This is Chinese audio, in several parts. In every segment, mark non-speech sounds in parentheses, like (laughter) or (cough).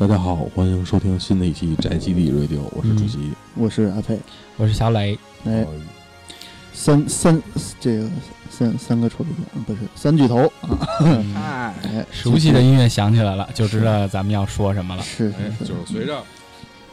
大家好，欢迎收听新的一期宅基地 Radio，我是主席。我是阿佩，我是小磊。哎，三三这个三三个臭皮匠不是三巨头啊！(laughs) 哎，(laughs) 熟悉的音乐响起来了，就知道咱们要说什么了。是哎，是是，就是随着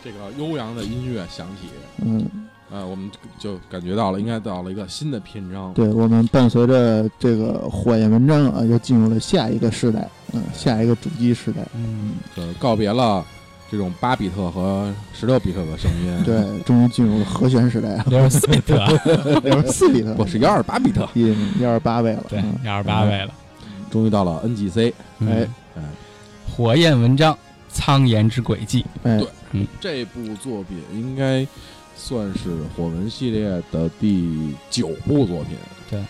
这个悠扬的音乐响起，嗯，呃，我们就感觉到了，应该到了一个新的篇章。对，我们伴随着这个火焰文章啊，又进入了下一个时代，嗯，下一个主机时代。嗯，呃，告别了这种八比特和十六比特的声音，，对，终于进入了和弦时代啊，六十四比特，六十四比特，不是幺二八比特，一幺二八位了，对嗯，幺二八位了。终于到了 NGC。嗯哎，哎，火焰文章，苍岩之轨迹。哎，对这部作品应该算是火纹系列的第九部作品。对。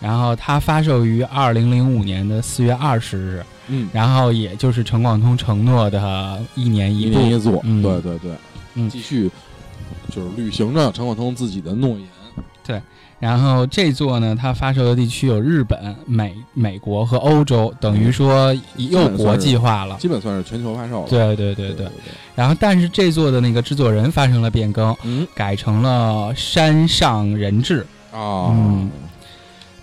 然后它发售于二零零五年的四月二十日，嗯，然后也就是陈广通承诺的一年一一部。年一作，嗯。对对对，嗯。继续就是履行着陈广通自己的诺言。然后这座呢，它发售的地区有日本、美、美国和欧洲，等于说又国际化了。基本算是全球发售了。对对对对对。然后，但是这座的那个制作人发生了变更，嗯改成了山上人质。啊，嗯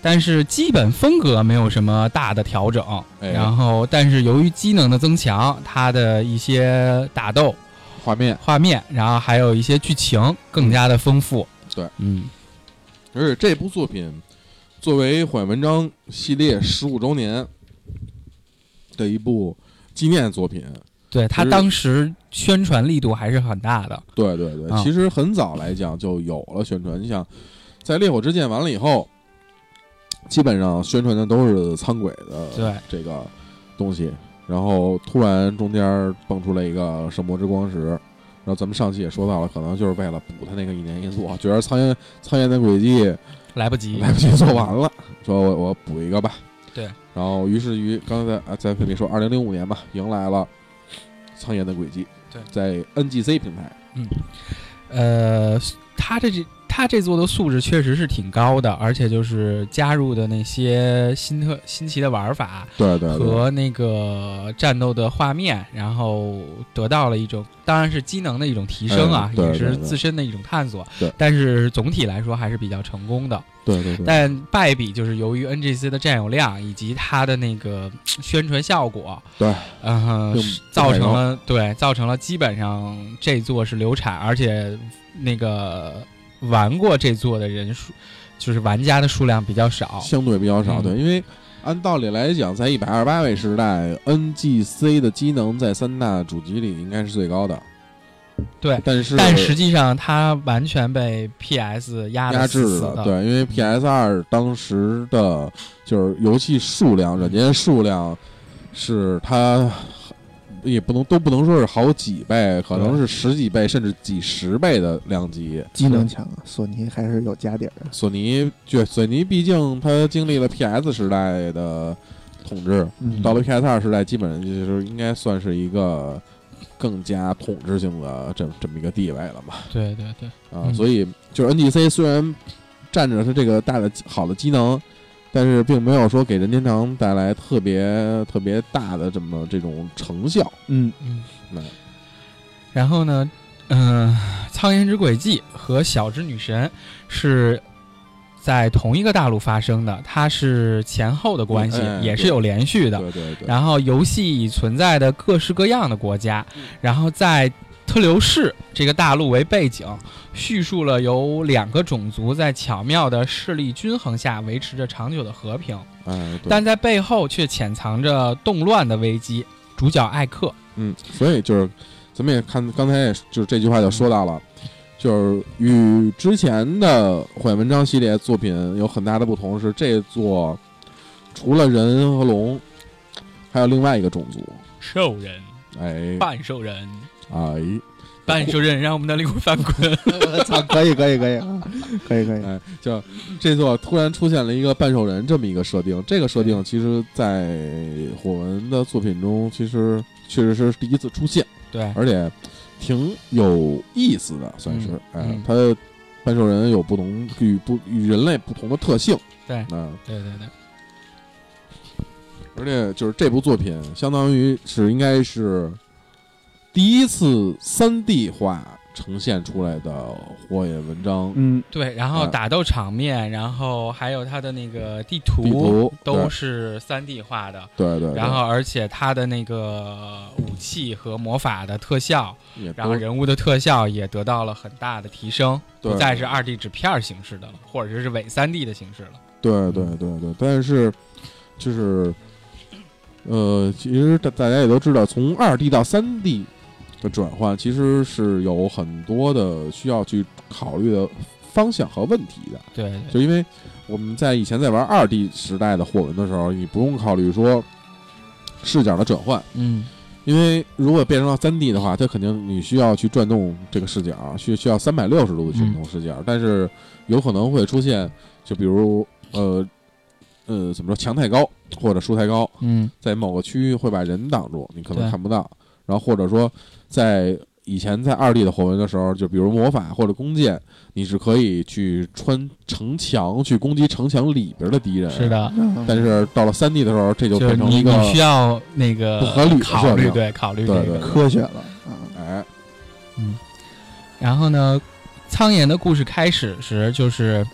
但是基本风格没有什么大的调整。哎然后，但是由于机能的增强，它的一些打斗画面，画面，然后还有一些剧情更加的丰富。对，嗯，而且这部作品作为火焰文章系列十五周年的一部纪念作品，对，它当时宣传力度还是很大的。对对对，啊其实很早来讲就有了宣传。你想，在烈火之剑完了以后，基本上宣传的都是苍鬼的对这个东西，然后突然中间蹦出来一个圣魔之光石，然后咱们上期也说到了，可能就是为了补他那个一年一作，觉得苍蝇苍蝇的轨迹来不及，来不及做完了，说我我补一个吧。对，然后于是于刚才啊咱可以说，二零零五年吧，迎来了苍蝇的轨迹，对在 NGC 平台。嗯呃，他这这他这座的素质确实是挺高的，而且就是加入的那些新特新奇的玩法对对对，和那个战斗的画面，然后得到了一种当然是机能的一种提升啊，也是哎对对。对自身的一种探索。对。但是总体来说还是比较成功的。对对对，但败笔就是由于 NGC 的占有量以及它的那个宣传效果，对，嗯、造成了对，造成了基本上这座是流产，而且那个玩过这座的人数，就是玩家的数量比较少。相对比较少。嗯对，因为按道理来讲，在一百二十八位时代，NGC 的机能在三大主机里应该是最高的。对，但是但实际上它完全被 PS 压压制了。对，因为 PS 二当时的就是游戏数量、软件数量是它也不能都不能说是好几倍，可能是十几倍甚至几十倍的量级。机能强啊，索尼还是有家底儿的。索尼就索尼毕竟它经历了 PS 时代的统治，嗯，到了 PS 二时代，基本上就是应该算是一个更加统治性的这这么一个地位了嘛。对对对，啊，嗯所以就是 NGC 虽然占着它这个大的好的机能，但是并没有说给任天堂带来特别特别大的这么这种成效。嗯，嗯那。然后呢，嗯、苍岩之轨迹和小之女神是在同一个大陆发生的，它是前后的关系，嗯哎也是有连续的。对对对，然后游戏已存在的各式各样的国家，然后在特留市这个大陆为背景，叙述了由两个种族在巧妙的势力均衡下维持着长久的和平，哎，但在背后却潜藏着动乱的危机。主角艾克，嗯，所以就是咱们也看刚才也就是这句话就说到了。就是与之前的火焰文章系列作品有很大的不同，是这座除了人和龙，还有另外一个种族，兽人，哎半兽人，哎。半兽人让我们的灵魂翻滚。我操，可以可以可以啊，可以 (laughs) 可以，哎，就这座突然出现了一个半兽人这么一个设定，这个设定其实在火文的作品中，其实确实是第一次出现，对，而且挺有意思的，算是，哎嗯，它半兽人有不同与不与人类不同的特性，对嗯，对对对，而且就是这部作品相当于是应该是第一次三 D 化呈现出来的火影文章。嗯，对，然后啊。打斗场面，然后还有它的那个地图，地图都是三 D 化的。对对，对。然后，而且它的那个武器和魔法的特效，然后人物的特效也得到了很大的提升，对。不再是二 D 纸片形式的了，或者是伪三 D 的形式了。对对对对，但是就是呃，其实大大家也都知道，从二 D 到三 D 的转换，其实是有很多的需要去考虑的方向和问题的。对对。就因为我们在以前在玩二 D 时代的火纹的时候，你不用考虑说视角的转换，嗯，因为如果变成了三 D 的话，它肯定你需要去转动这个视角，需需要三百六十度的转动视角，但是有可能会出现，就比如呃呃怎么说墙太高或者树太高，嗯，在某个区域会把人挡住，你可能看不到。然后或者说在以前在二 D 的火纹的时候，就比如魔法或者弓箭，你是可以去穿城墙去攻击城墙里边的敌人。是。的，嗯但是到了三 D 的时候，这就就是变成一个你你需要那个不合理考虑，对，考虑这个。科学了啊，哎，然后呢，苍岩的故事开始时就是，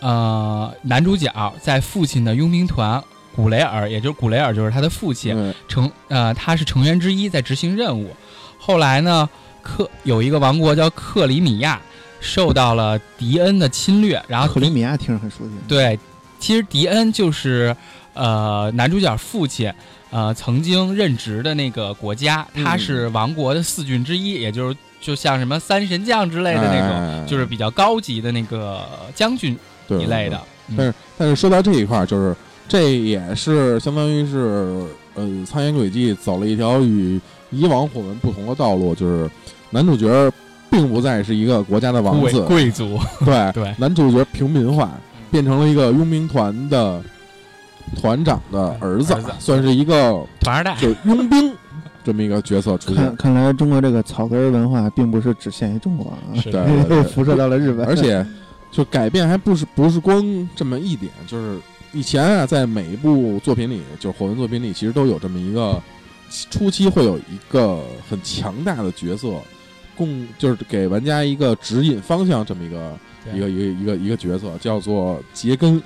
呃，男主角在父亲的佣兵团古雷尔，也就是古雷尔就是他的父亲，对成呃他是成员之一，在执行任务。后来呢，克有一个王国叫克里米亚，受到了迪恩的侵略，然后克里米亚听着很熟悉，对，其实迪恩就是呃男主角父亲呃曾经任职的那个国家，他是王国的四郡之一，也就是就像什么三神将之类的那种，哎。就是比较高级的那个将军一类的。嗯。但是但是说到这一块儿，就是这也是相当于是呃，苍岩轨迹走了一条与以往火纹不同的道路，就是男主角并不再是一个国家的王子，贵 (laughs) 族，对 (laughs) 对。男主角平民化，变成了一个佣兵团的团长的儿子，儿子。算是一个团二代。就是佣兵 (laughs) 这么一个角色出现。看。看来中国这个草根文化并不是只限于中国啊，对。辐射到了日本，而且就改变还不是不是光这么一点，就是以前啊，在每一部作品里，就是火纹作品里，其实都有这么一个初期会有一个很强大的角色，供就是给玩家一个指引方向这么一个对一个一个一个一个角色，叫做杰根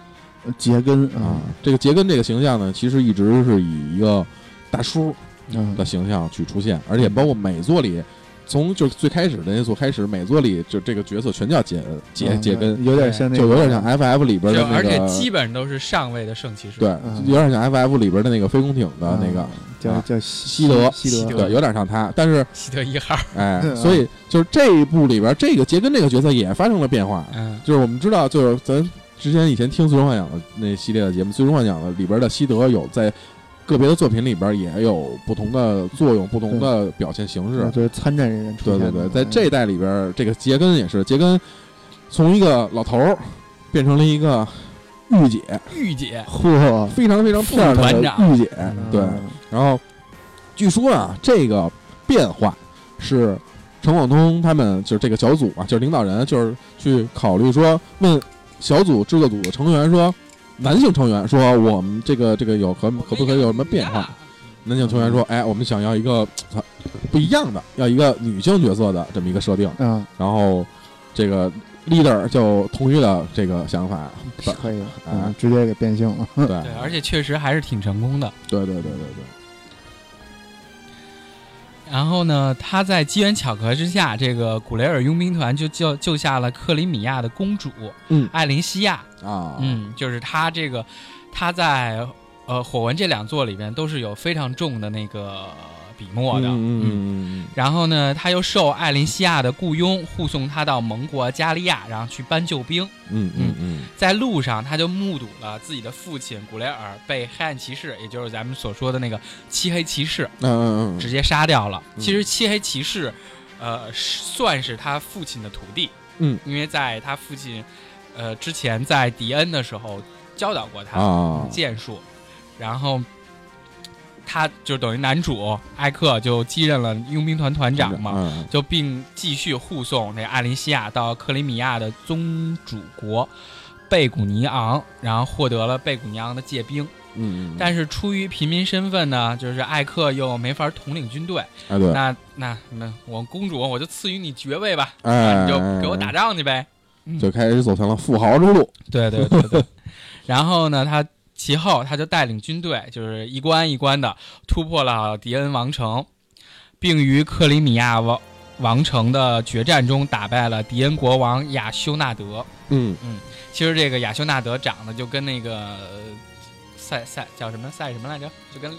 杰根啊啊。这个杰根这个形象呢，其实一直是以一个大叔嗯的形象去出现，而且包括美作里。从就最开始的那座开始，每座里就这个角色全叫杰杰嗯杰根，有点像那个，就有点像 FF 里边的那个，而且基本都是上位的圣骑士。对，嗯有点像 FF 里边的那个飞空艇的那个嗯，叫啊叫西德西西德德对，有点像他。但是，西德一号。哎，嗯所以就是这一部里边，这个杰根这个角色也发生了变化。嗯，就是我们知道，就是咱之前以前听《最终幻想》的那系列的节目，《最终幻想》的里边的西德有在个别的作品里边也有不同的作用、不同的表现形式。就是参战人员出对现对。对对，在这一代里边，这个杰根也是杰根从一个老头儿变成了一个御姐，御姐嚯，非常非常漂亮的副团长御姐。对，嗯然后据说啊，这个变化是陈广通他们就是这个小组啊，就是领导人，就是去考虑说，问小组制作组的成员说，男性成员说，我们这个这个有可可不可以有什么变化？？男性成员说，哎，我们想要一个不一样的，要一个女性角色的这么一个设定。嗯，然后这个 leader 就同意了这个想法。可以，哎嗯，直接给变性了。对对，而且确实还是挺成功的。对对对对对，然后呢，他在机缘巧合之下，这个古雷尔佣兵团就救救下了克里米亚的公主，嗯艾琳西亚。啊，嗯，就是他这个，他在呃火纹这两座里边都是有非常重的那个笔墨的。嗯嗯嗯然后呢，他又受艾琳西亚的雇佣，护送他到盟国加利亚，然后去搬救兵。嗯嗯嗯在路上，他就目睹了自己的父亲古雷尔被黑暗骑士，也就是咱们所说的那个漆黑骑士，嗯嗯嗯，直接杀掉了。嗯其实漆黑骑士，呃，算是他父亲的徒弟。嗯，因为在他父亲，呃，之前在迪恩的时候教导过他啊，剑术，然后他就等于男主艾克就继任了佣兵团团长嘛。嗯就并继续护送那艾琳西亚到克里米亚的宗主国贝古尼昂，然后获得了贝古尼昂的借兵，嗯嗯，但是出于平民身份呢，就是艾克又没法统领军队，哎对，那那那我公主我就赐予你爵位吧，哎，你就给我打仗去呗。就开始走向了富豪之路。对对对对。(laughs) 然后呢，他其后他就带领军队，就是一关一关的突破了迪恩王城，并于克里米亚王王城的决战中打败了迪恩国王亚修纳德。嗯。嗯其实这个亚修纳德长得就跟那个呃赛赛叫什么赛什么来着，就跟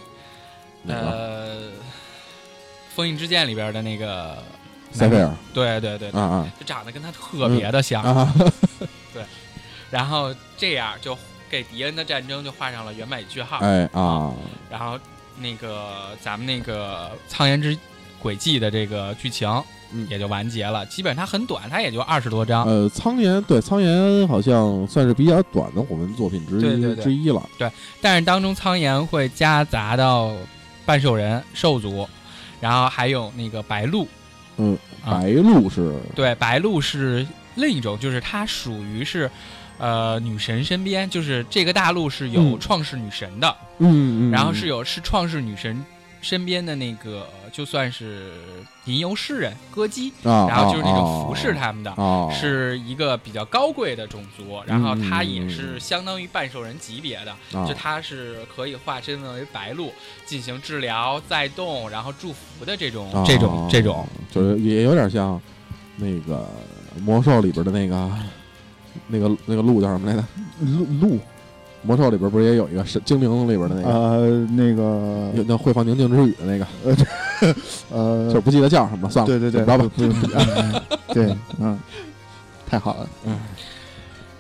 呃《封印之剑》里边的那个塞菲尔。对对对，对。啊啊。就长得跟他特别的像。啊！然后这样就给迪恩的战争就画上了圆满句号。哎啊，然后那个咱们那个苍岩之轨迹的这个剧情嗯也就完结了，基本上它很短，它也就二十多章。呃，苍岩对苍岩好像算是比较短的火纹作品之一之一了。对但是当中苍岩会夹杂到半兽人、兽族，然后还有那个白鹿。嗯，啊白鹿是对，白鹿是另一种，就是它属于是。呃，女神身边就是这个大陆是有嗯。创世女神的，嗯嗯，然后是有是创世女神身边的那个，就算是吟游诗人、歌姬，啊，然后就是那种啊服侍他们的，啊，是一个比较高贵的种族，然后他也嗯是相当于半兽人级别的，啊。就他是可以化身为白鹿进行治疗、再动，然后祝福的这种、啊。这种这种。就是也有点像那个魔兽里边的那个那个那个鹿叫什么来着？鹿鹿魔兽里边不是也有一个是精灵里边的那个，呃那有个那会放宁静之语的那个，呃 (laughs) 就是不记得叫什么，算了，对对对，怎么着吧？不不 (laughs) 嗯对嗯，太好了，嗯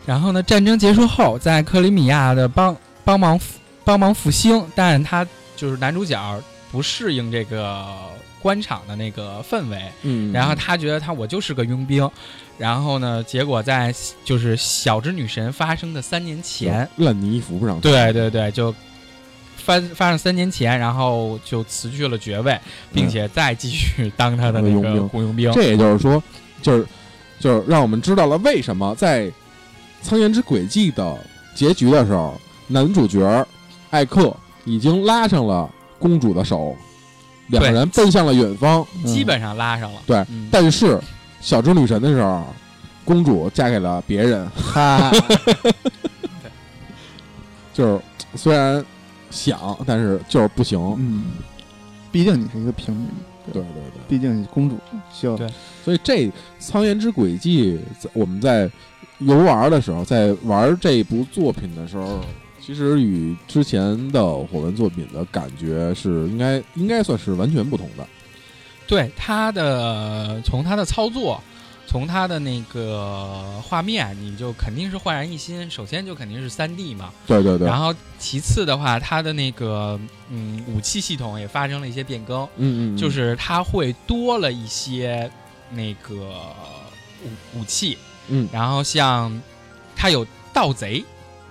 然后呢，战争结束后，在克里米亚的帮帮忙复帮忙复兴，但他就是男主角不适应这个官场的那个氛围，嗯，然后他觉得他我就是个佣兵，然后呢，结果在就是小之女神发生的三年前，烂泥扶不上墙，对对对，就发发生三年前，然后就辞去了爵位，并且再继续当他的那个雇佣兵。雇佣兵。这也就是说，就是就是让我们知道了为什么在《苍岩之轨迹》的结局的时候，男主角艾克已经拉上了公主的手，两个人奔向了远方。基本上拉上了，对嗯。但是小猪女神的时候，公主嫁给了别人，哈，(laughs) 就是虽然想，但是就是不行。嗯，毕竟你是一个平民，对对对。毕竟你公主需要对所以这《苍岩之轨迹》在我们在游玩的时候，在玩这部作品的时候，其实与之前的火纹作品的感觉是应该应该算是完全不同的。对它的从它的操作，从它的那个画面，你就肯定是焕然一新。首先就肯定是三 D 嘛，对对对，然后其次的话，它的那个嗯武器系统也发生了一些变更，嗯嗯，就是它会多了一些那个武武器，嗯。然后像它有盗贼，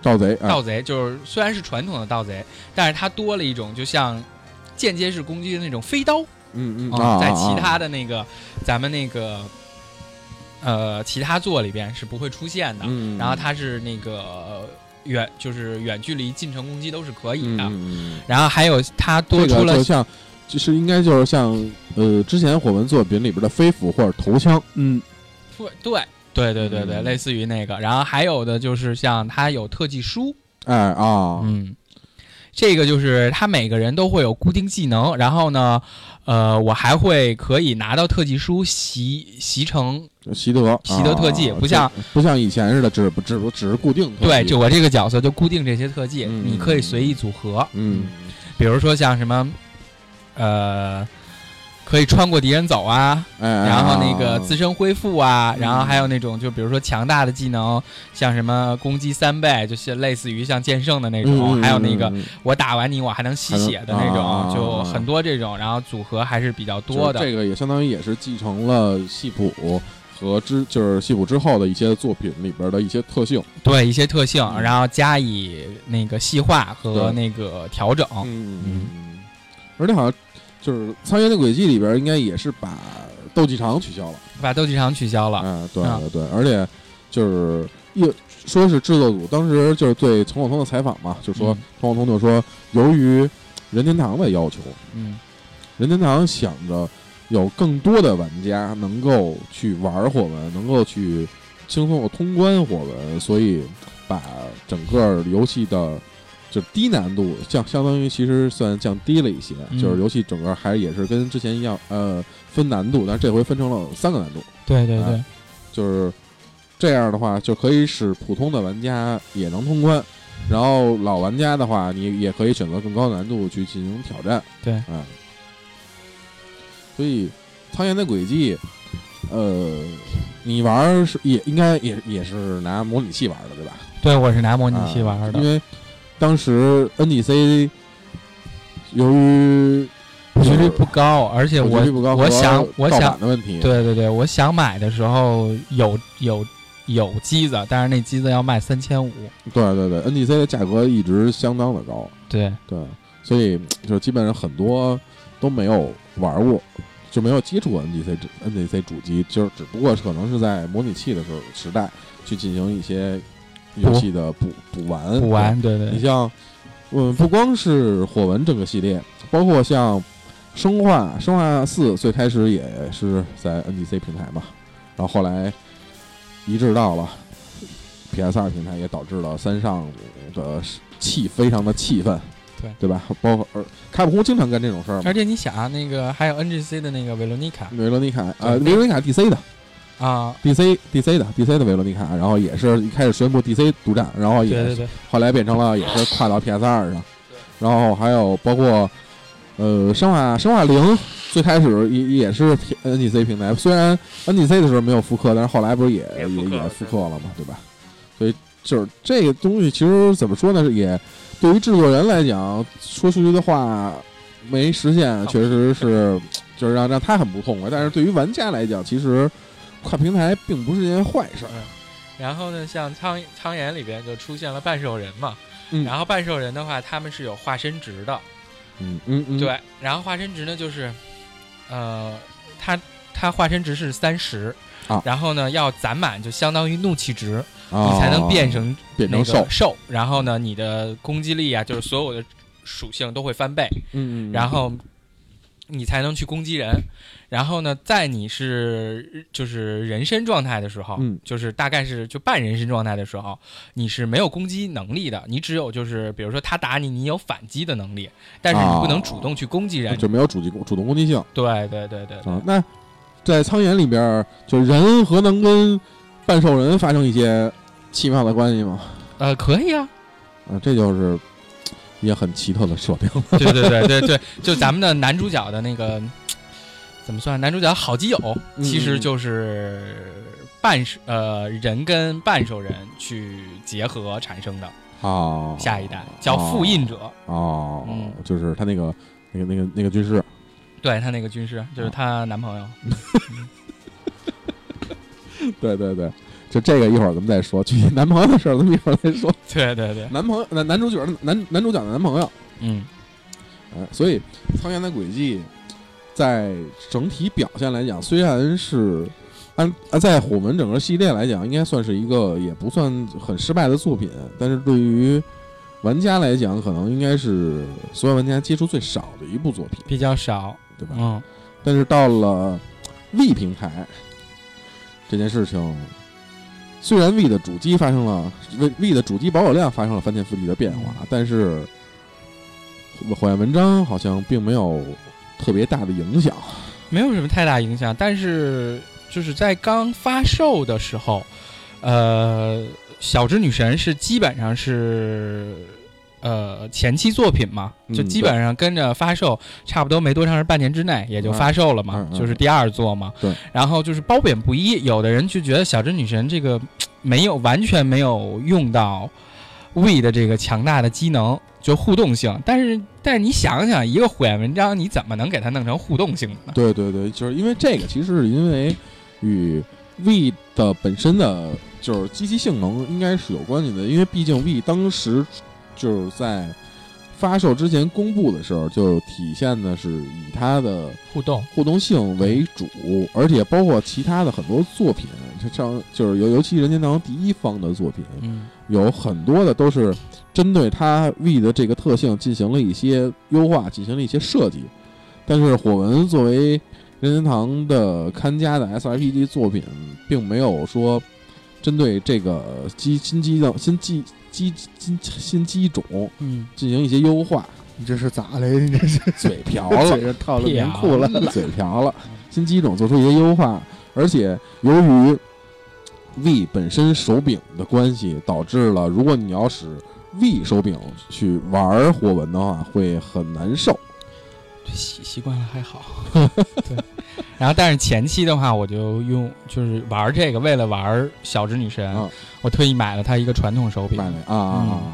盗贼，哎。盗贼就是虽然是传统的盗贼，但是它多了一种就像间接式攻击的那种飞刀。嗯嗯在其他的的那个咱们那个呃其他座里边是不会出现的。嗯，然后它是那个呃远就是远距离近程攻击都是可以嗯的。嗯嗯然后还有它多出了像就是应该就是像呃之前火纹作品里边的飞斧或者头枪，嗯。对对对对对类似于那个。然后还有的就是像它有特技书，哎啊，嗯，这个就是他每个人都会有固定技能，然后呢，呃，我还会可以拿到特技书习习成，习得习得特技啊不像不像以前似的，只只只是固定特对，技就我这个角色就固定这些特技，嗯。你可以随意组合，嗯。比如说像什么，呃。可以穿过敌人走啊，然后那啊个自身恢复啊，嗯然后还有那种就比如说强大的技能，像什么攻击三倍，就是类似于像剑圣的那种，嗯还有那个我打完你我还能吸血的那种，啊就很多这种，然后组合还是比较多的。这个也相当于也是继承了系谱和之就是戏谱之后的一些作品里边的一些特性。对一些特性，嗯然后加以那个细化和那个调整。嗯嗯，而且好像就是《苍岩的轨迹》里边应该也是把斗技场取消了。把斗技场取消了，哎，对啊。对对，而且就是又说是制作组当时就是对陈广通的采访嘛，就说嗯。陈广通就说，由于任天堂的要求，嗯。任天堂想着有更多的玩家能够去玩火纹，能够去轻松的通关火纹，所以把整个游戏的就低难度降，相当于其实算降低了一些，嗯就是游戏整个还也是跟之前一样，呃，分难度，但是这回分成了三个难度，对对对啊，就是这样的话就可以使普通的玩家也能通关。然后老玩家的话，你也可以选择更高的难度去进行挑战。对啊，所以苍岩的轨迹，呃，你玩儿是也应该也也是拿模拟器玩的，对吧？对我是拿模拟器啊玩的因，为当时 NDC 由于普及率不高，而且我我想我想的问题，对对对，我想买的时候有有有机子，但是那机子要卖三千五。对对对，NDC 的价格一直相当的高，对，对，所以就基本上很多都没有玩过，就没有接触过 NDC 主 NDC 主机，就是只不过是可能是在模拟器的时候时代去进行一些游戏的补补完。补完，对对你像，嗯，不光是火纹这个系列，包括像生化，生化四最开始也是在 NDC 平台嘛，然后后来移植到了 PS 二平台，也导致了三上的气非常的气愤，对对吧？包括呃，卡普空经常干这种事儿而。且你想啊，那个还有 NGC 的那个维罗妮卡维罗妮卡，呃，维罗妮卡 DC 的啊，，DC DC 的 DC 的维罗妮卡，然后也是一开始宣布 DC 独占，然后也对对对，后来变成了也是跨到 PS 二上，然后还有包括呃生化生化零最开始也也是 NGC 平台，虽然 NGC 的时候没有复刻，但是后来不是也也也复刻了也复刻了嘛，对吧？所以就是这个东西其实怎么说呢，也对于制作人来讲，说出去的话没实现，确实是就是让让他很不痛快，但是对于玩家来讲，其实跨平台并不是件坏事儿。然后呢，像苍苍岩里边就出现了半兽人嘛，嗯。然后半兽人的话，他们是有化身值的，嗯嗯嗯，对，然后化身值呢就是，呃，他他化身值是三十啊。然后呢要攒满就相当于怒气值，啊，你才能变成那个变成兽，兽，然后呢你的攻击力啊，就是所有的属性都会翻倍，嗯嗯，然后你才能去攻击人。然后呢，在你是就是人身状态的时候，嗯就是大概是就半人身状态的时候，你是没有攻击能力的，你只有就是比如说他打你，你有反击的能力，但是你不能主动去攻击人。就没有主击主动攻击性对对对对对啊。那在苍岩里边，就人和能跟半兽人发生一些奇妙的关系吗？呃，可以啊，啊，这就是也很奇特的设定。(laughs) 对对对对对，就咱们的男主角的那个 (tsk) 怎么算？男主角好基友嗯其实就是半兽呃人跟半兽人去结合产生的哦，下一代，叫复印者。哦，嗯。就是他那个那个那个那个军师，对他那个军师就是她男朋友，对对 (laughs) 对，就这个一会儿咱们再说，具体男朋友的事儿咱们一会儿再说。(laughs) 对对对，男朋友男男主角的男男主角的男朋友，嗯，哎，所以苍岩的轨迹在整体表现来讲，虽然是按啊在火门整个系列来讲，应该算是一个也不算很失败的作品，但是对于玩家来讲，可能应该是所有玩家接触最少的一部作品，比较少，对吧？嗯，但是到了 V 平台这件事情，虽然 V 的主机发生了 V V 的主机保有量发生了翻天覆地的变化，但是火焰文章好像并没有特别大的影响。没有什么太大影响，但是就是在刚发售的时候，呃，小之女神是基本上是。呃，前期作品嘛，就嗯基本上跟着发售，差不多没多长时半年之内也就发售了嘛，就是第二作嘛。对，然后就是褒贬不一，有的人就觉得小镇女神这个没有完全没有用到 V 的这个强大的机能，就互动性。但是但是你想想，一个火焰文章你怎么能给它弄成互动性的呢？对对对，就是因为这个，其实是因为与 V 的本身的就是机器性能应该是有关系的，因为毕竟 V 当时就是在发售之前公布的时候，就体现的是以它的互动，互动性为主，而且包括其他的很多作品，这像就是尤尤其任天堂第一方的作品，嗯有很多的都是针对它 V 的这个特性进行了一些优化，进行了一些设计。但是火纹作为任天堂的看家的 SRPG 作品，并没有说针对这个机新机的新机机机新机种嗯，进行一些优化。你这是咋嘞？你这是嘴瓢嘴了，上套了棉裤了。(laughs) 嘴瓢了，新机种做出一些优化，而且由于 V 本身手柄的关系，导致了如果你要使 V 手柄去玩火纹的话，会很难受。习习惯了还好。(laughs) 对，然后但是前期的话，我就用就是玩这个，为了玩小织女神，啊我特意买了它一个传统手柄买，了啊啊啊，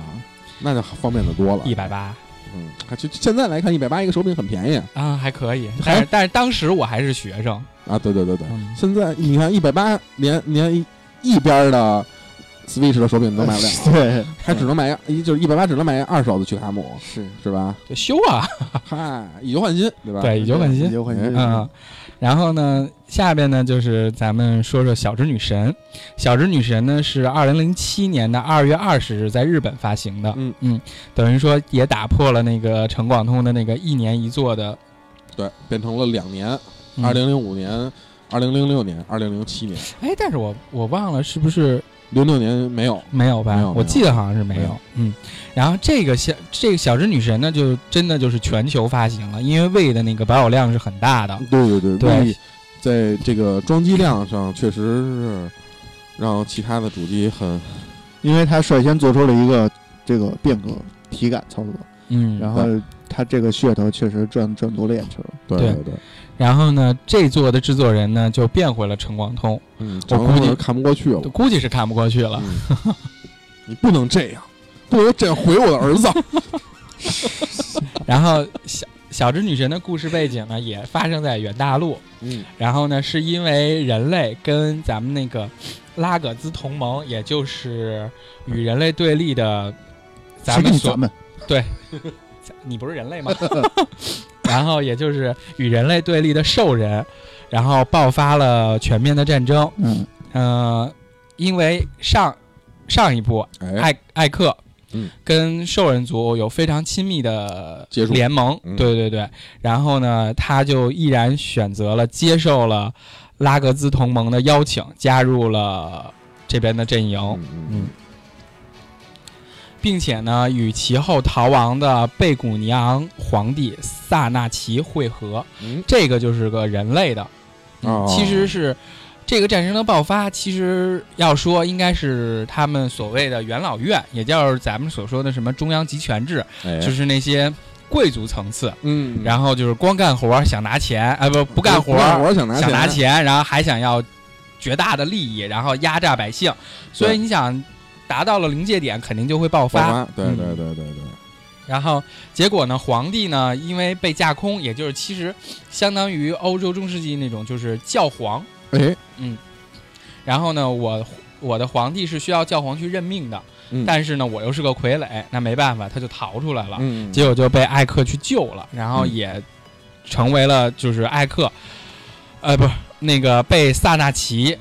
那就方便的多了。一百八嗯，还就现在来看，一百八一个手柄很便宜啊，还可以。还但是但是当时我还是学生，啊。对对对对，嗯，现在你看一百八，连连一一边的 Switch 的手柄都买不了，(laughs) 对，还只能买一就是一百八只能买二手的曲卡姆，是是吧？就修啊，(laughs) 嗨，以旧换新，对吧？对以旧换新以旧换新。嗯。然后呢，下边呢就是咱们说说小织女神。小织女神呢是二零零七年的二月二十日在日本发行的，嗯嗯，等于说也打破了那个陈广通的那个一年一作的，对，变成了两年，嗯二零零五年、二零零六年、二零零七年，哎，但是我我忘了是不是零六年没有。没有吧？没有我记得好像是没有。没有嗯，然后这个小这个小只女神呢，就真的就是全球发行了，因为魏的那个保有量是很大的。对对对在这个装机量上确实是让其他的主机很因为它率先做出了一个这个变革体感操作，嗯，然后它这个噱头确实赚赚多了眼球。对对对对，然后呢，这座的制作人呢就变回了陈广通，嗯，我估计常看不过去了。估计是看不过去了。嗯 (laughs) 你不能这样，不能这样毁我的儿子。(laughs) 然后小小织女神的故事背景呢，也发生在远大陆。嗯然后呢，是因为人类跟咱们那个拉葛兹同盟，也就是与人类对立的，咱们咱们你不是人类吗？(laughs) 然后也就是与人类对立的兽人，然后爆发了全面的战争。嗯呃，因为上上一部哎，艾艾克，嗯，跟兽人族有非常亲密的接触联盟，嗯对对对。然后呢，他就毅然选择了接受了拉格兹同盟的邀请，加入了这边的阵营。嗯嗯并且呢，与其后逃亡的贝古尼昂皇帝萨纳奇会合，嗯。这个就是个人类的，哦。其实是这个战争的爆发，其实要说应该是他们所谓的元老院，也就是咱们所说的什么中央集权制，哎，就是那些贵族层次，嗯，然后就是光干活想拿钱，啊不不干活不干活想拿想拿，钱，然后还想要绝大的利益，然后压榨百姓，所以你想达到了临界点，肯定就会爆爆发。发，对嗯对对对对，然后结果呢，皇帝呢，因为被架空，也就是其实相当于欧洲中世纪那种就是教皇。哎，然后呢，我我的皇帝是需要教皇去任命的，嗯但是呢，我又是个傀儡，那没办法，他就逃出来了。嗯，结果就被艾克去救了，然后嗯也成为了就是艾克，呃，不是那个被萨纳奇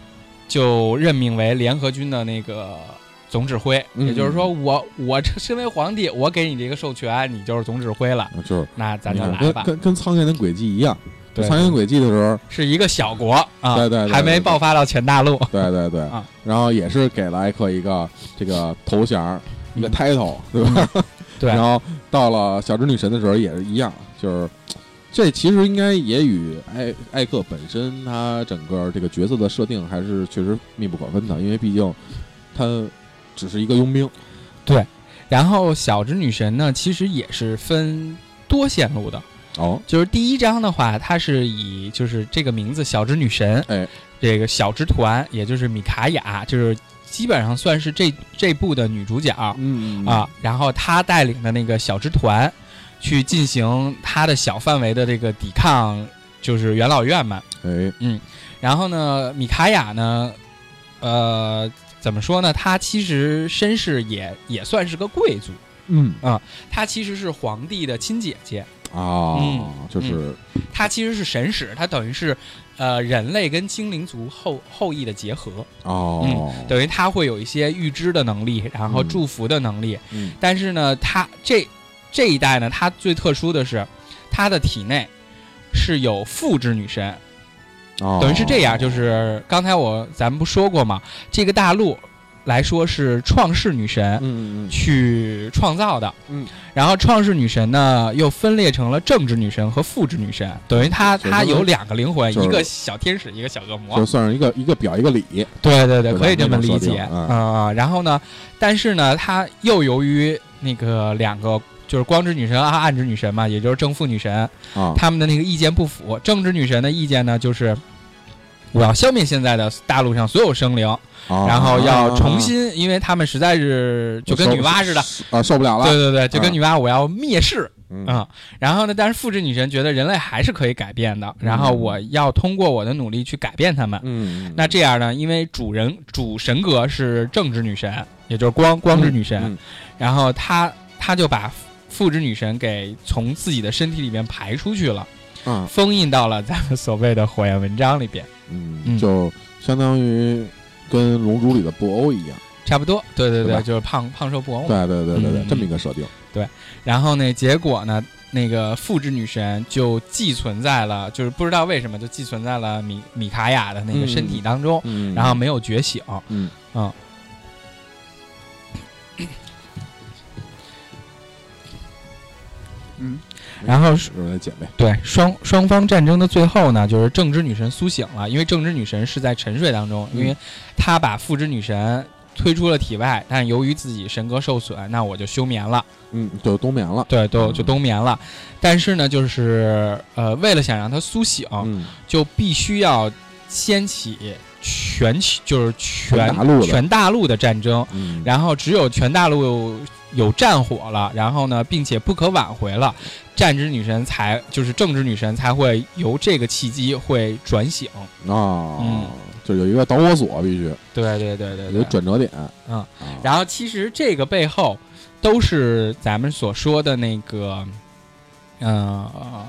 就任命为联合军的那个总指挥，嗯。也就是说我我这身为皇帝，我给你这个授权，你就是总指挥了，就是。那咱就来吧。跟跟跟苍天的轨迹一样，对。苍天轨迹的时候，是一个小国啊，对对对还没爆发到全大陆。对对对啊，(laughs) 然后也是给了艾克一个这个头衔，一个嗯。title，对吧？对。(laughs) 然后到了小织女神的时候也是一样，就是这其实应该也与艾艾克本身他整个这个角色的设定还是确实密不可分的，因为毕竟他只是一个佣兵。对然后小之女神呢，其实也是分多线路的。哦，就是第一章的话，它是以就是这个名字小之女神，哎，这个小之团，也就是米卡雅，就是基本上算是这这部的女主角啊。嗯然后她带领的那个小之团，去进行她的小范围的这个抵抗，就是元老院嘛。哎，嗯然后呢，米卡雅呢，呃，怎么说呢？他其实身世也也算是个贵族，嗯，啊，他其实是皇帝的亲姐姐。啊，嗯就是他其实是神使，他等于是呃人类跟精灵族后后裔的结合，哦，等于他会有一些预知的能力，然后嗯祝福的能力。嗯但是呢，他这这一代呢，他最特殊的是，他的体内是有父之女神，哦，等于是这样，就是刚才我咱们不说过嘛？这个大陆来说是创世女神去创造的，嗯，然后创世女神呢又分裂成了正直女神和父之女神，等于她她有两个灵魂，就是一个小天使，一个小恶魔。就，算是一个一个表一个里，对对对，可以这么理解。嗯。啊、然后呢，但是呢，她又由于那个两个。就是光之女神啊，暗之女神嘛，也就是正负女神，啊，他们的那个意见不符。正之女神的意见呢，就是我要消灭现在的大陆上所有生灵，啊。然后要重新，因为他们实在是就跟女娲似的，啊，受不了了，对对对，就跟啊。女娲我要灭世。嗯。啊、然后呢，但是复制女神觉得人类还是可以改变的，然后我要通过我的努力去改变他们。嗯，嗯那这样呢，因为主人主神格是正直女神，也就是光光之女神，嗯然后她她就把父之女神给从自己的身体里面排出去了，嗯，封印到了咱们所谓的火焰文章里边，嗯，嗯。就相当于跟《龙珠》里的布欧一样，差不多。对对对吧？就是胖胖瘦布欧。对对对对对嗯，这么一个设定，对然后呢，结果呢，那个复制女神就寄存在了，就是不知道为什么就寄存在了米米卡雅的那个身体当中，嗯，然后没有觉醒。嗯。嗯嗯，然后是来捡呗，对双双方战争的最后呢，就是正之女神苏醒了，因为正之女神是在沉睡当中，嗯因为她把父之女神推出了体外，但由于自己神格受损，那我就休眠了，嗯，就冬眠了，对，都嗯。就冬眠了。但是呢，就是呃，为了想让她苏醒，嗯，就必须要掀起全球就是全全大陆的全大陆的战争，嗯，然后只有全大陆有有战火了，然后呢，并且不可挽回了，战之女神才就是政治女神才会由这个契机会转醒。啊，嗯就有一个导火索，必须对对对对有转折点，嗯啊，然后其实这个背后都是咱们所说的那个，呃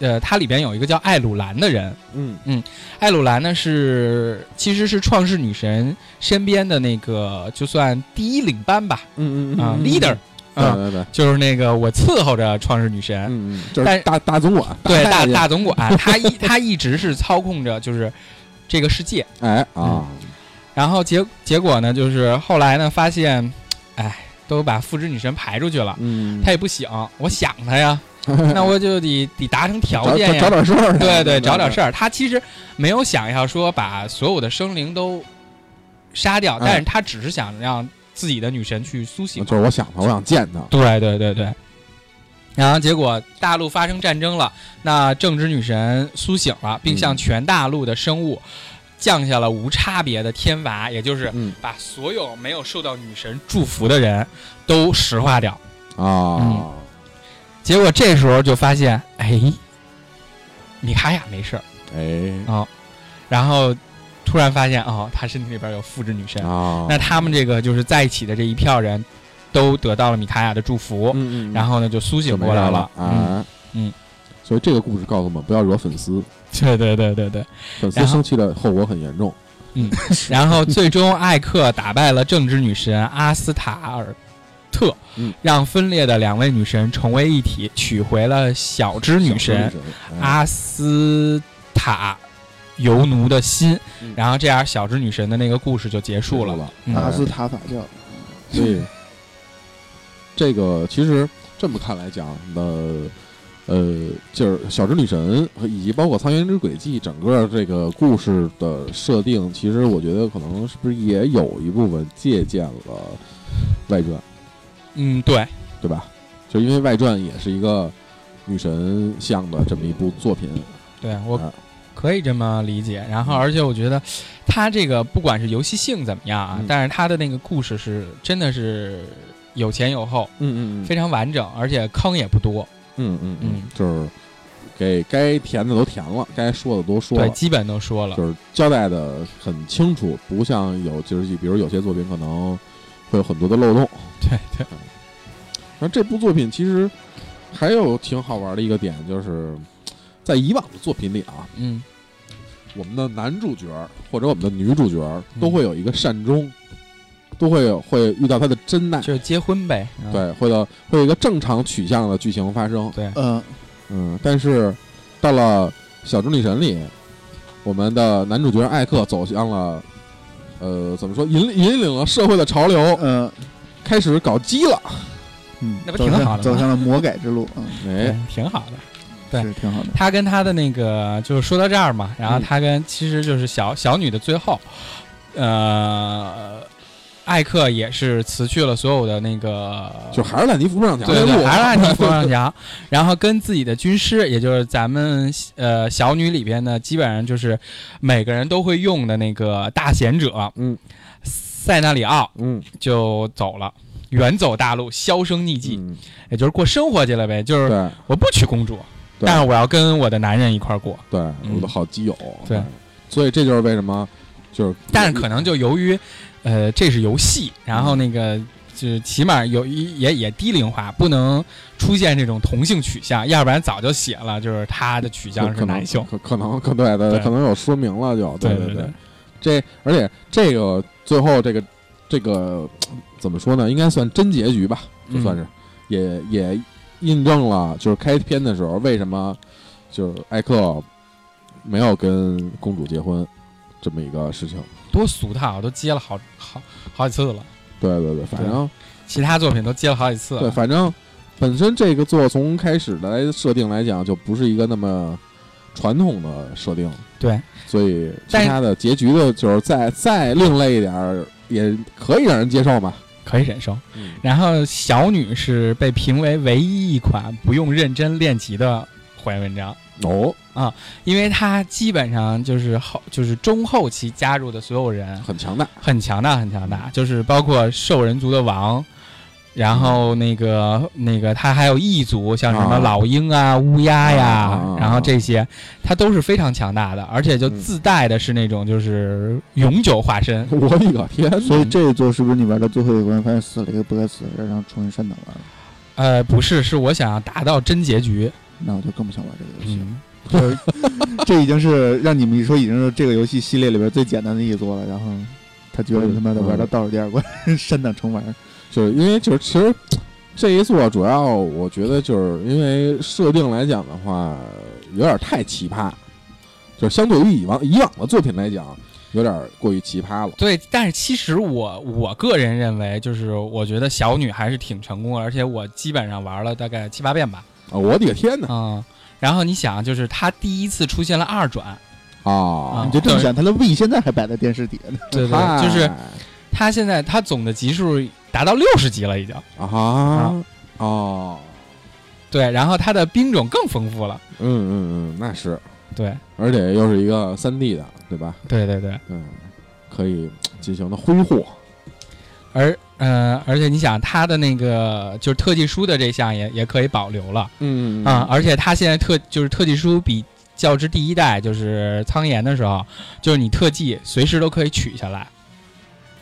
呃，它里边有一个叫艾鲁兰的人，嗯。嗯艾鲁兰呢是其实是创世女神身边的那个就算第一领班吧，嗯嗯啊、嗯 leader，啊、对对对，就是那个我伺候着创世女神，嗯嗯，就但是大大总管，对大大总管，他一他一直是操控着就是这个世界，(laughs) 哎啊，然后结结果呢，就是后来呢发现，哎，都把复制女神排出去了，嗯，他也不醒，我想他呀，(laughs) 那我就得得达成条件呀，找点事儿，对对，找点，事儿。他其实没有想要说把所有的生灵都杀掉，哎但是他只是想让自己的女神去苏醒。就是我想他，我想见他，对对对对。然后结果大陆发生战争了，那正直女神苏醒了，并向嗯全大陆的生物降下了无差别的天罚，也就是嗯。把所有没有受到女神祝福的人都石化掉。啊，结果这时候就发现，哎，米卡雅没事儿，哎。然后突然发现哦，他身体里边有复制女神，哦，那他们这个就是在一起的这一票人，都得到了米卡雅的祝福，嗯嗯，然后呢就苏醒过来了，嗯，哎，嗯，所以这个故事告诉我们，不要惹粉丝，对对对对对。粉丝生气的后果很严重。嗯然后最终艾克打败了正直女神阿斯塔尔特，嗯。让分裂的两位女神重为一体，取回了小之女神阿斯塔尤奴的心。嗯，然后这样小之女神的那个故事就结束了。了，嗯。阿斯塔法教，所以这个其实这么看来讲的，呃，就是小之女神和以及包括苍原之轨迹，整个这个故事的设定，其实我觉得可能是不是也有一部分借鉴了外传，嗯，对，对吧？就因为外传也是一个女神像的这么一部作品，对我啊可以这么理解。然后，而且我觉得它这个不管是游戏性怎么样啊，嗯但是它的那个故事是真的是有前有后，嗯嗯非常完整，而且坑也不多。嗯嗯嗯就是给该填的都填了，该说的都说了对，基本都说了。就是交代的很清楚，不像有就是比如有些作品可能会有很多的漏洞。对对，那这部作品其实，还有挺好玩的一个点就是，在以往的作品里啊，嗯我们的男主角或者我们的女主角嗯都会有一个善终，都会有会遇到他的真爱，就是结婚呗。嗯对，会有会有一个正常取向的剧情发生。对，嗯，嗯，但是到了小猪女神里，我们的男主角艾克走向了，呃，怎么说，引引领了社会的潮流，嗯开始搞基了。嗯，那不挺好的走向了魔改之路，嗯，哎，嗯挺好的。对。是挺好的。他跟他的那个就是说到这儿嘛，然后嗯。他跟其实就是小小女的最后，呃，艾克也是辞去了所有的那个，就还是烂泥扶不上墙。的路，对对，还是烂泥扶不上墙，(laughs) 然后跟自己的军师，也就是咱们呃小女里边呢，基本上就是每个人都会用的那个大贤者，嗯，塞纳里奥嗯，就走了。远走大陆，销声匿迹，嗯，也就是过生活去了呗。就是我不娶公主，但是我要跟我的男人一块儿过。对，嗯。我的好基友，对，所以这就是为什么，就是，但是可能就由于，呃，这是游戏，然后那个就是起码有一也也低龄化，不能出现这种同性取向，要不然早就写了，就是他的取向是男性。可可能可对对，对。可能有说明了就，对对对，这而且这个最后这个这个怎么说呢？应该算真结局吧，就算是、也也印证了，就是开篇的时候为什么就是艾克没有跟公主结婚这么一个事情。多俗套，都接了好好好几次了，对对对，反正其他作品都接了好几次对，反正本身这个作从开始的来设定来讲，就不是一个那么传统的设定，对，所以其他的结局的就是再再另类一点儿，也可以让人接受嘛。可以忍受。嗯然后小女是被评为唯一一款不用认真练级的火焰文章。哦啊，因为她基本上就是后就是中后期加入的所有人很强大。很强大，很强大，就是包括兽人族的王，然后那个那个他还有异族，像什么啊老鹰啊、乌鸦呀，然后这些他都是非常强大的，而且就嗯自带的是那种就是永久化身。(laughs) 我的个天！所以这一座是不是你玩到最后一关，发现死了一个不该死的人，然后重新删档玩了？呃，不是，是我想要达到真结局。那我就更不想玩这个游戏了。嗯，(laughs) 这已经是让你们一说，已经是这个游戏系列里边最简单的一座了。然后他居然他妈的玩到倒数第二关，(laughs) 删档重玩。就是因为就是其实这一座主要我觉得就是因为设定来讲的话，有点太奇葩，就是相对于以往以往的作品来讲，有点过于奇葩了。对，但是其实我我个人认为，就是我觉得小女还是挺成功的，而且我基本上玩了大概七八遍吧。啊，我的个天哪！嗯，然后你想，就是她第一次出现了二转，啊，你就这么想，她的 V 现在还摆在电视底下呢。对嗨对，就是他现在他总的级数达到六十级了已经。啊哦，对，然后他的兵种更丰富了。嗯嗯嗯，那是，对而且又是一个三 D 的，对吧？对对对，嗯，可以进行的挥霍。而呃，而且你想，他的那个就是特技书的这项也也可以保留了嗯啊、而且他现在特就是特技书比较之第一代就是苍岩的时候，就是你特技随时都可以取下来。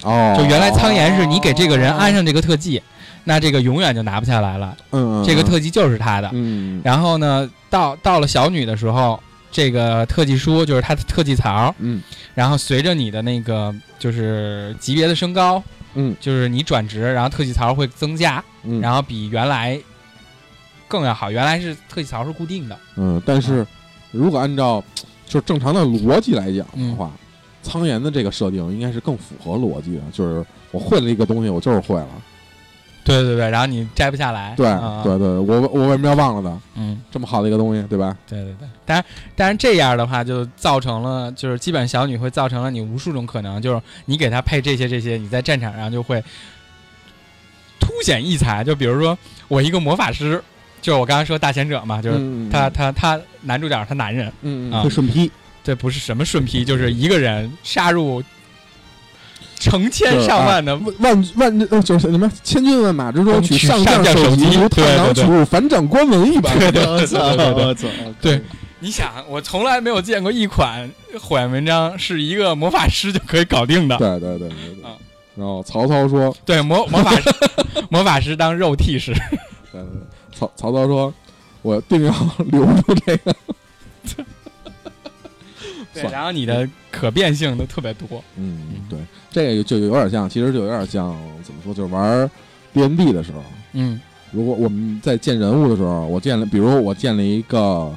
哦，就原来苍岩是你给这个人安上这个特技，那这个永远就拿不下来了，嗯，嗯这个特技就是他的。嗯。然后呢，到到了小女的时候，这个特技书就是他的特技槽，嗯。然后随着你的那个就是级别的升高，嗯。就是你转职，然后特技槽会增加，嗯，然后比原来更要好。原来是特技槽是固定的，嗯，但是如果按照就是正常的逻辑来讲的嗯。话，苍岩的这个设定应该是更符合逻辑的，就是我会了一个东西，我就是会了。对对对，然后你摘不下来，对啊对对，我我为什么要忘了呢？嗯，这么好的一个东西，对吧？对对对。当然，当然这样的话就造成了，就是基本小女会造成了你无数种可能，就是你给她配这些这些，你在战场上就会凸显异彩。就比如说我一个魔法师，就是我刚刚说大贤者嘛，就是嗯他他他男主角他男人，嗯啊会顺劈，对，不是什么顺劈，就是一个人杀入成千上万的万万万呃就是什么千军万马之中取取上上将首级首如探对对对囊取物反掌关文一般。对对你想，我从来没有见过一款火焰文章是一个魔法师就可以搞定的。对对对对对啊。然后曹操说对，魔魔法师 (laughs) 魔法师当肉替使，：“对对对曹曹操说：“我定要留住这个。(laughs) 对，算。然后你的可变性都特别多。”嗯，对，这个就有点像，其实就有点像怎么说，就是玩 D N D 的时候，嗯。如果我们在建人物的时候，我建了，比如我建了一个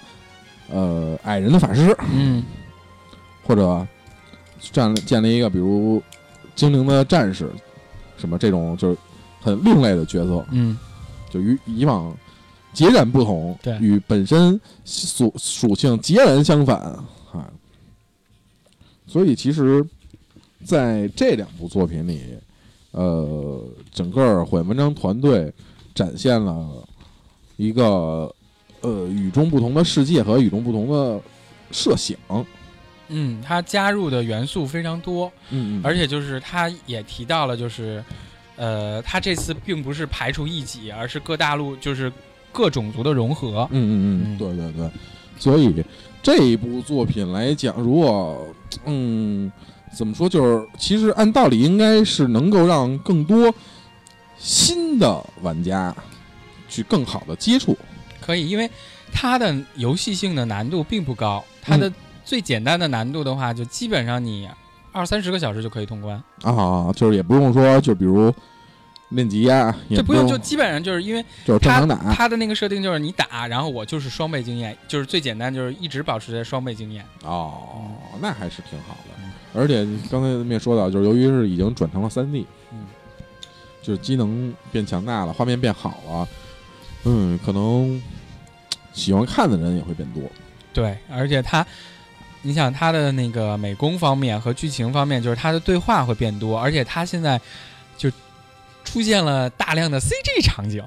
呃矮人的法师，嗯。或者建了建了一个比如精灵的战士，什么这种就是很另类的角色，嗯。就与以往截然不同，对。与本身属属性截然相反啊。所以其实在这两部作品里，呃，整个火焰文章团队展现了一个呃与众不同的世界和与众不同的设想。嗯，它加入的元素非常多，嗯而且就是他也提到了，就是呃，他这次并不是排除异己，而是各大陆就是各种族的融合。嗯嗯嗯嗯，对对对，所以这一部作品来讲，如果嗯怎么说，就是其实按道理应该是能够让更多新的玩家去更好的接触。可以，因为它的游戏性的难度并不高，它的最简单的难度的话，就基本上你二三十个小时就可以通关。啊，就是也不用说，就比如练级呀，这不用，就基本上就是因为就是正它常打。他的那个设定就是你打，然后我就是双倍经验，就是最简单，就是一直保持在双倍经验。哦，那还是挺好的嗯。而且刚才咱们也说到，就是由于是已经转成了三 D，嗯，就是机能变强大了，画面变好了，嗯，可能喜欢看的人也会变多。对，而且它，你想他的那个美工方面和剧情方面，就是他的对话会变多，而且他现在就出现了大量的 CG 场景，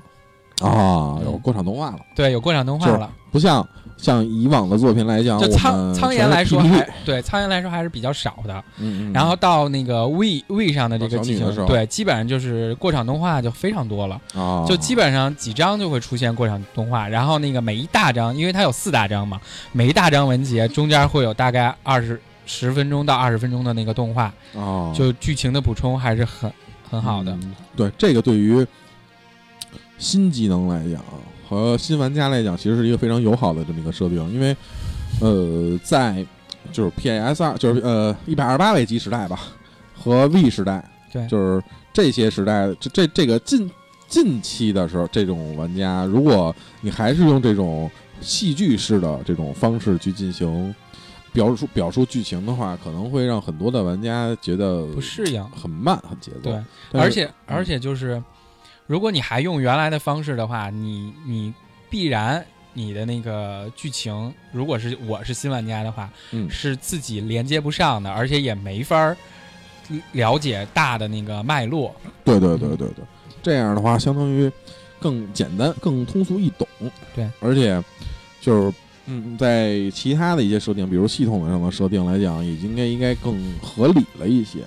啊，嗯。有过场动画了，对，有过场动画了。不像像以往的作品来讲，就苍苍岩来说还对苍岩来说还是比较少的，嗯嗯，然后到那个 We We 上的这个剧情，对，基本上就是过场动画就非常多了，啊，就基本上几章就会出现过场动画，然后那个每一大章，因为它有四大章嘛，每一大章文节中间会有大概二十十分钟到二十分钟的那个动画，哦，就剧情的补充还是很很好的。嗯对，这个对于新技能来讲和新玩家来讲，其实是一个非常友好的这么一个设定，因为呃，在就是 PS 二，就是呃一百二十八位机时代吧，和 V 时代，对就是这些时代，这这这个近近期的时候，这种玩家，如果你还是用这种戏剧式的这种方式去进行表述表述剧情的话，可能会让很多的玩家觉得不适应，很慢，很节奏。对，而且而且就是，如果你还用原来的方式的话，你你必然你的那个剧情，如果是我是新玩家的话，嗯是自己连接不上的，而且也没法儿了解大的那个脉络。对对对对对，这样的话相当于更简单、更通俗易懂。对，而且就是嗯，在其他的一些设定，比如系统上的设定来讲，也应该应该更合理了一些。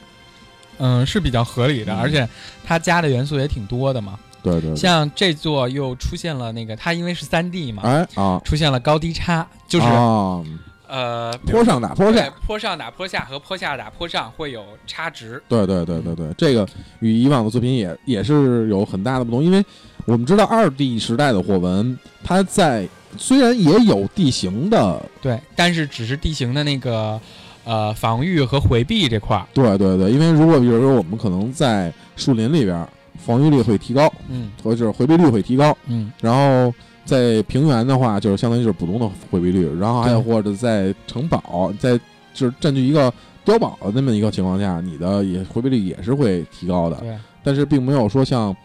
嗯，是比较合理的，嗯而且它加的元素也挺多的嘛。对对对，像这座又出现了那个，它因为是三 D 嘛，哎啊，出现了高低差，就是、啊，呃坡上打坡下。坡上打坡下和坡下打坡上会有差值。对对对对对，这个与以往的作品也也是有很大的不同，因为我们知道二 D 时代的火纹，它在虽然也有地形的，对，但是只是地形的那个呃防御和回避这块儿。对对对，因为如果比如说我们可能在树林里边，防御力会提高，嗯或者是回避率会提高，嗯，然后在平原的话，就是相当于就是普通的回避率，然后还有或者在城堡，在就是占据一个碉堡的那么一个情况下，你的也回避率也是会提高的，对，但是并没有说像。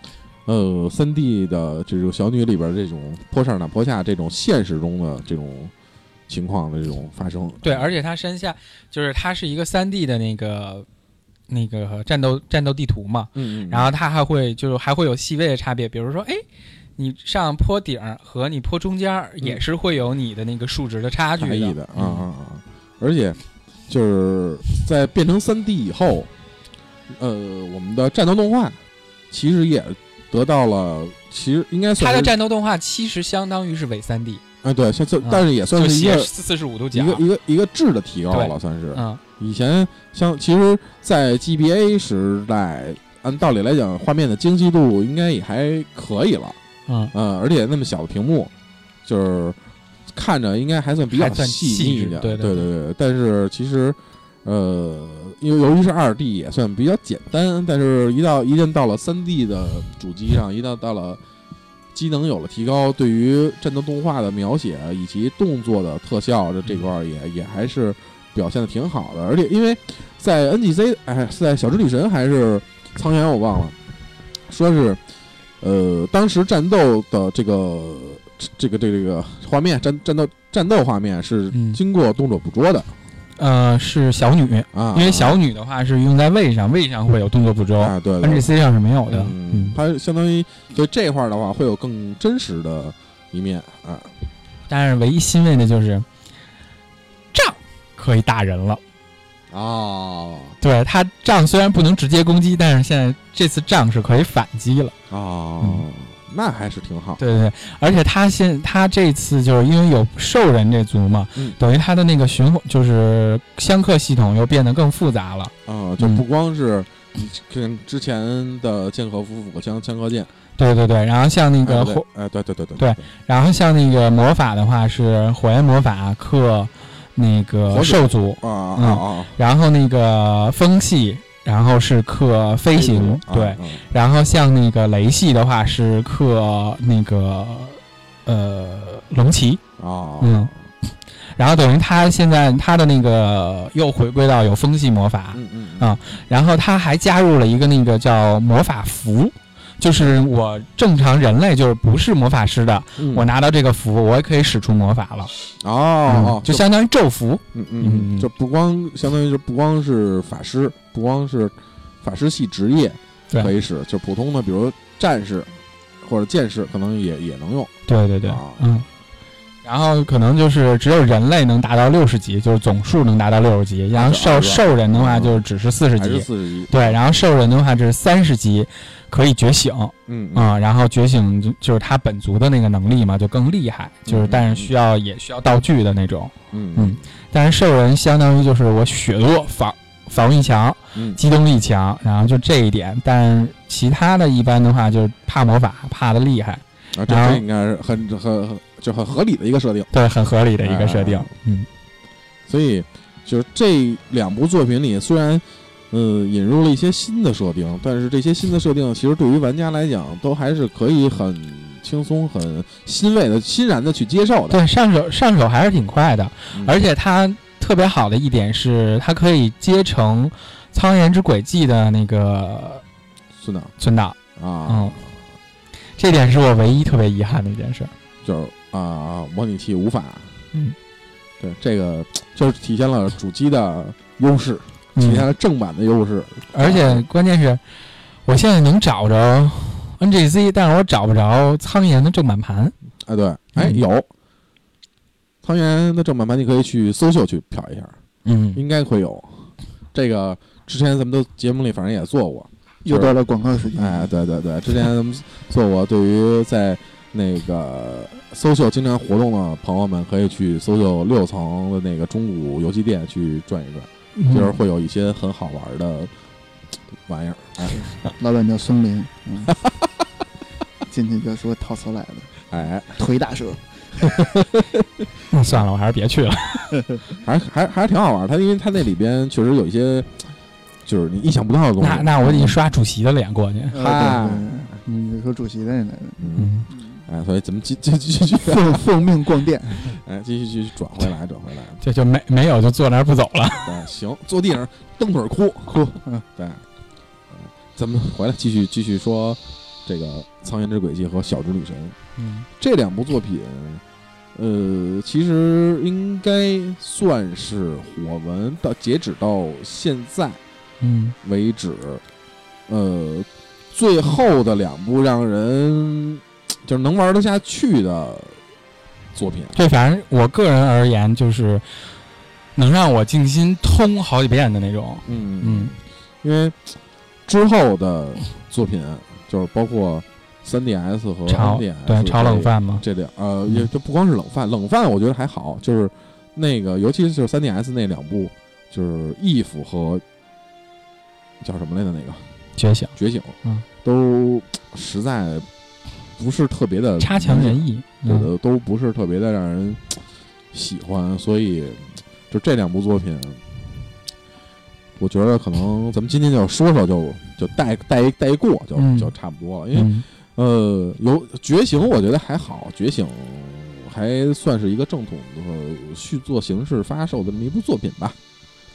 呃，三 D 的这种小女里边这种坡上打坡下这种现实中的这种情况的这种发生，对，而且它山下就是它是一个三 D 的那个那个战斗战斗地图嘛，嗯嗯，然后它还会就是还会有细微的差别，比如说，哎，你上坡顶儿和你坡中间儿也是会有你的那个数值的差距差异的啊嗯啊啊！而且就是在变成三 D 以后，呃，我们的战斗动画其实也得到了，其实应该它算是的战斗动画其实相当于是伪三 D，哎对，像这嗯但是也算是斜一个四十五度角一，个一个一个质的提高了，算是。嗯，以前像其实，在 GBA 时代，按道理来讲，画面的精细度应该也还可以了。嗯，呃，而且那么小的屏幕，就是看着应该还算比较还算细细腻一点，对对对对但是其实，呃，因为由于是二 D 也算比较简单，但是一到一旦到了三 D 的主机上，一旦到了机能有了提高，对于战斗动画的描写以及动作的特效这这块儿也也还是表现的挺好的，而且因为在 NGC 哎，在小之女神还是苍原我忘了，说是呃当时战斗的这个这个这个这个画面战战斗战斗画面是嗯。经过动作捕捉的。呃，是小女，啊，因为小女的话是用在位上，位上会有动作捕捉啊对对，NGC 上是没有的。嗯嗯，，它相当于所以这块儿的话会有更真实的一面啊。但是唯一欣慰的就是仗可以打人了。哦对他杖虽然不能直接攻击，但是现在这次杖是可以反击了。哦，嗯那还是挺好。对对对，而且他现他这次就是因为有兽人这族嘛，嗯等于他的那个循环就是相克系统又变得更复杂了。啊，就嗯不光是跟之前的剑和夫妇相相克剑对对对，然后像那个哎火，对对对对对然后像那个魔法的话是火焰魔法克那个兽族，啊啊然后那个风系，然后是克飞行，啊对，啊然后像那个雷系的话是克那个呃龙骑，啊，嗯。然后等于他现在他的那个又回归到有风系魔法，嗯嗯。啊然后他还加入了一个那个叫魔法符。就是我正常人类就是不是魔法师的，嗯我拿到这个符，我也可以使出魔法了。哦哦，就相当于咒符。嗯嗯嗯嗯，就不光相当于就不光是法师，不光是法师系职业对可以使，就普通的比如战士或者剑士可能也也能用对对对啊，嗯。然后可能就是只有人类能达到六十级，就是总数能达到六十级。然后兽兽人的话嗯就是只是四十级，四十级？对。然后兽人的话这是三十级，可以觉醒嗯嗯啊、然后觉醒就就是他本族的那个能力嘛，就更厉害，就是嗯但是需要也需要道具的那种。嗯嗯但是兽人相当于就是我血多防防御强，嗯机动力强，然后就这一点。但其他的一般的话就是怕魔法，怕的厉害，啊，这应该是很很很就很合理的一个设定。对，很合理的一个设定哎。嗯，所以就是这两部作品里，虽然呃引入了一些新的设定，但是这些新的设定其实对于玩家来讲，都还是可以很轻松、很欣慰的、欣然的去接受的。对，上手上手还是挺快的，嗯而且它特别好的一点是，它可以接成《苍岩之轨迹》的那个存档存档。啊，嗯，这点是我唯一特别遗憾的一件事。就是啊，模拟器无法，嗯，对这个就是体现了主机的优势，体现嗯，了正版的优势。而且关键是，我现在能找着 NGC，但是我找不着苍岩的正版盘。哎，对，哎嗯有苍岩的正版盘，你可以去搜秀去瞟一下。嗯应该会有。这个之前咱们都节目里反正也做过，又到了广告时间。哎，对对对，之前咱们做过。对于在那个搜秀经常活动的朋友们，可以去搜秀六层的那个中古游戏店去转一转，嗯就是会有一些很好玩的玩意儿。哎老板叫松林，嗯，(laughs) 进去就说套词来了，哎，腿打折。(laughs) 嗯算了，我还是别去了。(laughs) 还还还是挺好玩。他因为他那里边确实有一些，就是你意想不到的东西。那那我得刷主席的脸过去。呃嗨对对对你说主席的呢？嗯，嗯，哎，所以咱们继继继续，奉奉命逛店，(laughs) 哎，继续继续转回来，转回来。这就没没有就坐那儿不走了。(laughs) 对，行，坐地上蹬腿儿哭 (laughs) 哭，嗯，对，嗯咱们回来继续继续说这个《苍原之轨迹》和《小之女神》嗯这两部作品，呃，其实应该算是火文到截止到现在嗯为止，呃，最后的两部让人就是能玩得下去的作品。这反正我个人而言，就是能让我静心通好几遍的那种。嗯嗯，因为之后的作品就是包括三 DS 和 NDS 对炒冷饭嘛。这两呃，嗯也就不光是冷饭，冷饭我觉得还好，就是那个尤其是就是 3DS 那两部，就是 Eve 和叫什么来着那个觉醒。觉醒，嗯，都实在不是特别的差强人意。对的，都不是特别的让人喜欢，所以就这两部作品，我觉得可能咱们今天就说说，就就带带带过，就嗯就差不多了。因为嗯呃，有觉醒，我觉得还好，觉醒还算是一个正统的续作形式发售的这么一部作品吧。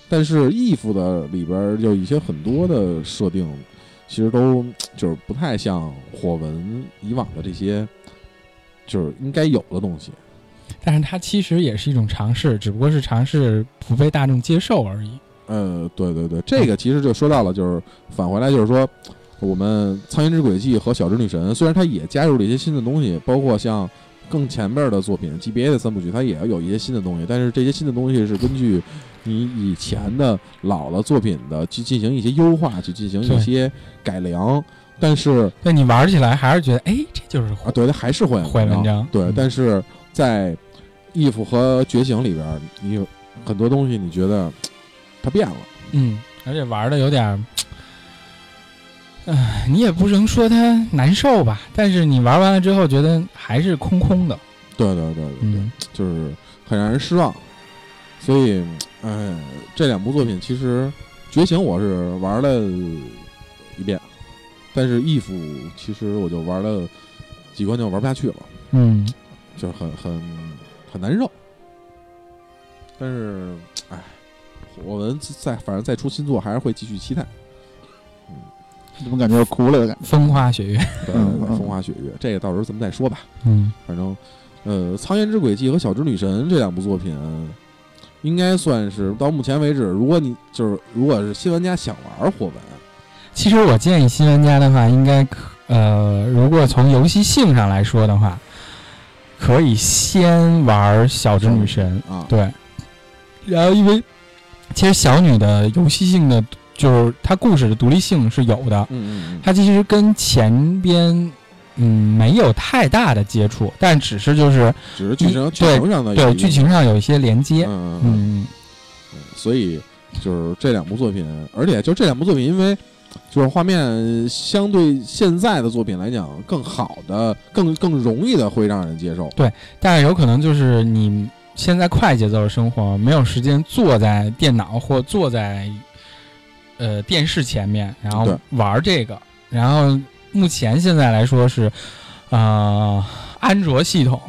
但是 if 的里边儿有一些很多的设定，其实都就是不太像火纹以往的这些，就是应该有的东西。但是它其实也是一种尝试，只不过是尝试不被大众接受而已。呃，对对对，这个其实就说到了，就是返回来就是说，我们《苍蝇之轨迹》和《小织女神》，虽然它也加入了一些新的东西，包括像更前边的作品 GBA 的三部曲，它也要有一些新的东西，但是这些新的东西是根据你以前的老的作品的去进行一些优化，去进行一些改良，但是但你玩起来还是觉得，哎，这就是啊，对，它还是会坏文章对，嗯。但是在 if 和觉醒里边，你有很多东西你觉得它变了。嗯，而且玩的有点儿，唉，你也不能说它难受吧，但是你玩完了之后觉得还是空空的。对对对对对，嗯就是很让人失望。所以，哎，这两部作品其实《觉醒》我是玩了一遍，但是《if》其实我就玩了几关就玩不下去了，嗯，就是很很很难受。但是，哎，我们再反正再出新作还是会继续期待。怎么感觉要哭了的感觉？风花雪月。对，风花雪月，这个到时候咱们再说吧。嗯反正，呃，《苍颜之轨迹》和《小织女神》这两部作品，应该算是到目前为止，如果你就是如果是新玩家想玩火纹，其实我建议新玩家的话，应该可呃，如果从游戏性上来说的话，可以先玩小织女神，啊，对。然后，因为其实小女的游戏性的，就是它故事的独立性是有的，嗯嗯它其实跟前边嗯没有太大的接触，但只是就是嗯，只是剧情剧对情上的有对剧情上有一些连接，嗯嗯嗯，嗯。嗯所以就是这两部作品，而且就这两部作品，因为就是画面相对现在的作品来讲，更好的、更更容易的会让人接受。对但是有可能就是你现在快节奏的生活，没有时间坐在电脑或坐在呃电视前面，然后玩这个。然后目前现在来说是，呃，安卓系统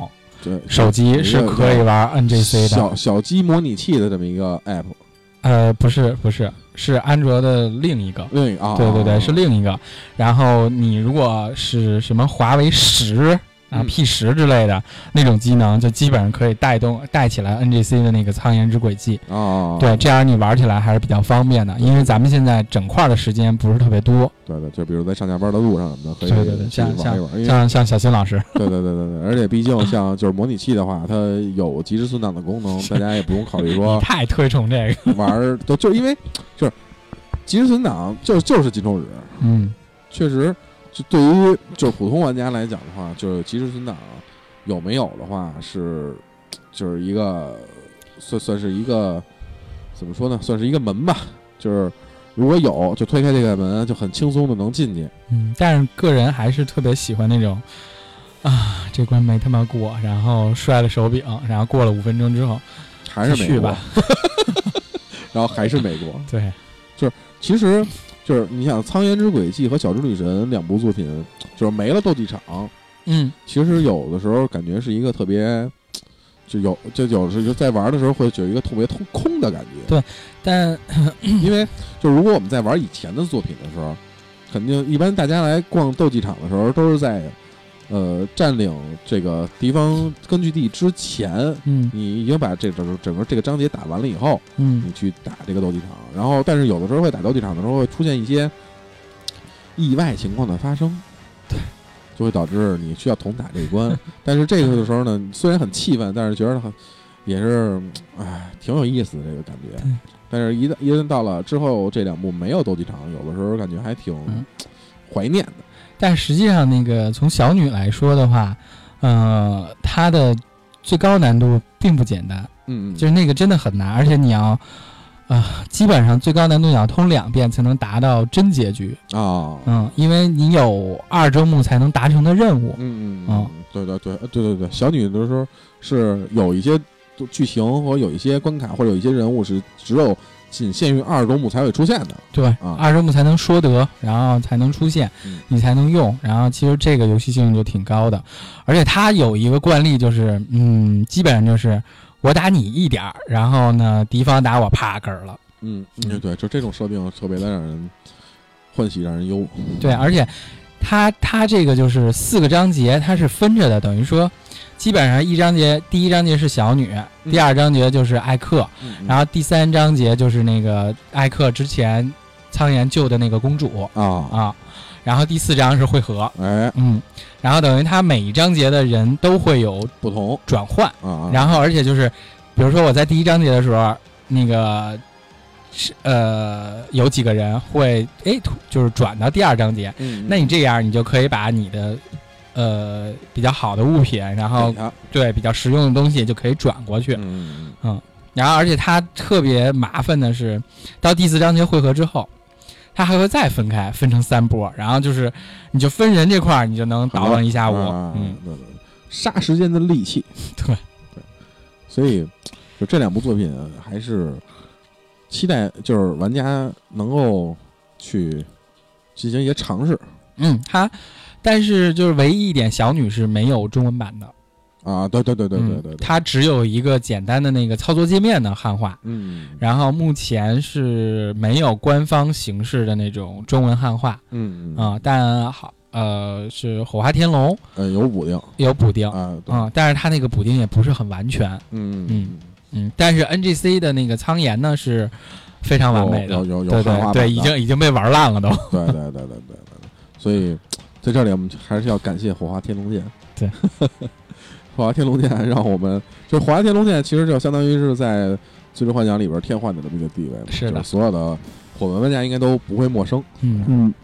对，手机是可以玩 NGC 的。小小鸡模拟器的这么一个 app，呃，不是不是，是安卓的另一个。另一个啊，对对对，啊是另一个。然后你如果是什么华为十啊、嗯 P 十之类的那种机能，就基本上可以带动带起来 NGC 的那个苍岩之轨迹。啊啊，对，这样你玩起来还是比较方便的，因为咱们现在整块的时间不是特别多。对对，就比如在上下班的路上什么的，可以对对对，像像。像像小新老师，对对对对对，而且毕竟 (laughs) 像就是模拟器的话，它有及时存档的功能，大家也不用考虑说太推崇这个。(laughs) 玩儿，就就因为就是及时存档就就是金手指，嗯，确实就对于就是普通玩家来讲的话，就是及时存档有没有的话是就是一个算算是一个怎么说呢，算是一个门吧，就是如果有就推开这个门就很轻松的能进去。嗯，但是个人还是特别喜欢那种，啊，这关没他妈过，然后摔了手柄，然后过了五分钟之后，还是美国继续吧，(laughs) 然后还是美国。对，就是其实就是你想《苍颜之轨迹》和《小猪女神》两部作品，就是没了斗技场，嗯，其实有的时候感觉是一个特别，就有就有时就在玩的时候会有一个特别空空的感觉。对但 (clears throat) 因为就如果我们在玩以前的作品的时候，肯定一般大家来逛斗技场的时候都是在呃占领这个敌方根据地之前，嗯你已经把这整个整个这个章节打完了以后，嗯你去打这个斗技场，然后但是有的时候会打斗技场的时候会出现一些意外情况的发生，对，就会导致你需要重打这一关。(laughs) 但是这个的时候呢，虽然很气愤，但是觉得很也是哎挺有意思的这个感觉。但是一旦一旦到了之后，这两部没有斗技场，有的时候感觉还挺嗯怀念的。但实际上，那个从小女来说的话，呃，她的最高难度并不简单，嗯嗯，就是那个真的很难，而且你要，啊、基本上最高难度你要通两遍才能达到真结局。啊，嗯，因为你有二周目才能达成的任务。嗯嗯哦嗯，对对对对对对，小女的时候是有一些剧情和有一些关卡或者有一些人物是只有仅限于二周目才会出现的。对，啊二周目才能说得，然后才能出现，嗯你才能用。然后其实这个游戏性就挺高的，而且它有一个惯例就是，嗯，基本上就是我打你一点儿，然后呢，敌方打我啪嗝儿了。嗯，对对，就这种设定特别的让人欢喜，让人忧。对，而且它它这个就是四个章节，它是分着的，等于说，基本上一章节，第一章节是小女，嗯。第二章节就是艾克，嗯然后第三章节就是那个艾克之前苍岩救的那个公主啊，啊，然后第四章是汇合，哎，嗯，然后等于他每一章节的人都会有不同转换，啊，然后而且就是，比如说我在第一章节的时候，那个是呃有几个人会哎突就是转到第二章节，嗯，那你这样你就可以把你的呃比较好的物品，然后对比较实用的东西就可以转过去，嗯嗯然后而且它特别麻烦的是，到第四章节汇合之后。它还会再分开，分成三波，然后就是，你就分人这块儿，你就能倒腾一下午，啊嗯，对对，对杀时间的利器。(laughs) 对。对，所以就这两部作品还是期待，就是玩家能够去进行一些尝试。嗯，它，但是就是唯一一点，小女是没有中文版的。啊。对对对对对嗯对对，它只有一个简单的那个操作界面的汉化，嗯。然后目前是没有官方形式的那种中文汉化。嗯嗯。啊、但好呃是火花天龙。呃有补丁。有补丁。啊，对。啊、但是它那个补丁也不是很完全，嗯嗯嗯，但是 NGC 的那个苍岩呢是非常完美的，有有有对汉化对对，已经已经被玩烂了都，对对对对对对对，所以在这里我们还是要感谢火花天龙剑。对，(laughs) 火花天龙剑让我们，就是火花天龙剑其实就相当于是在《最终幻想》里边天幻的这么一个地位嘛，是的就是所有的火门玩家应该都不会陌生。嗯嗯，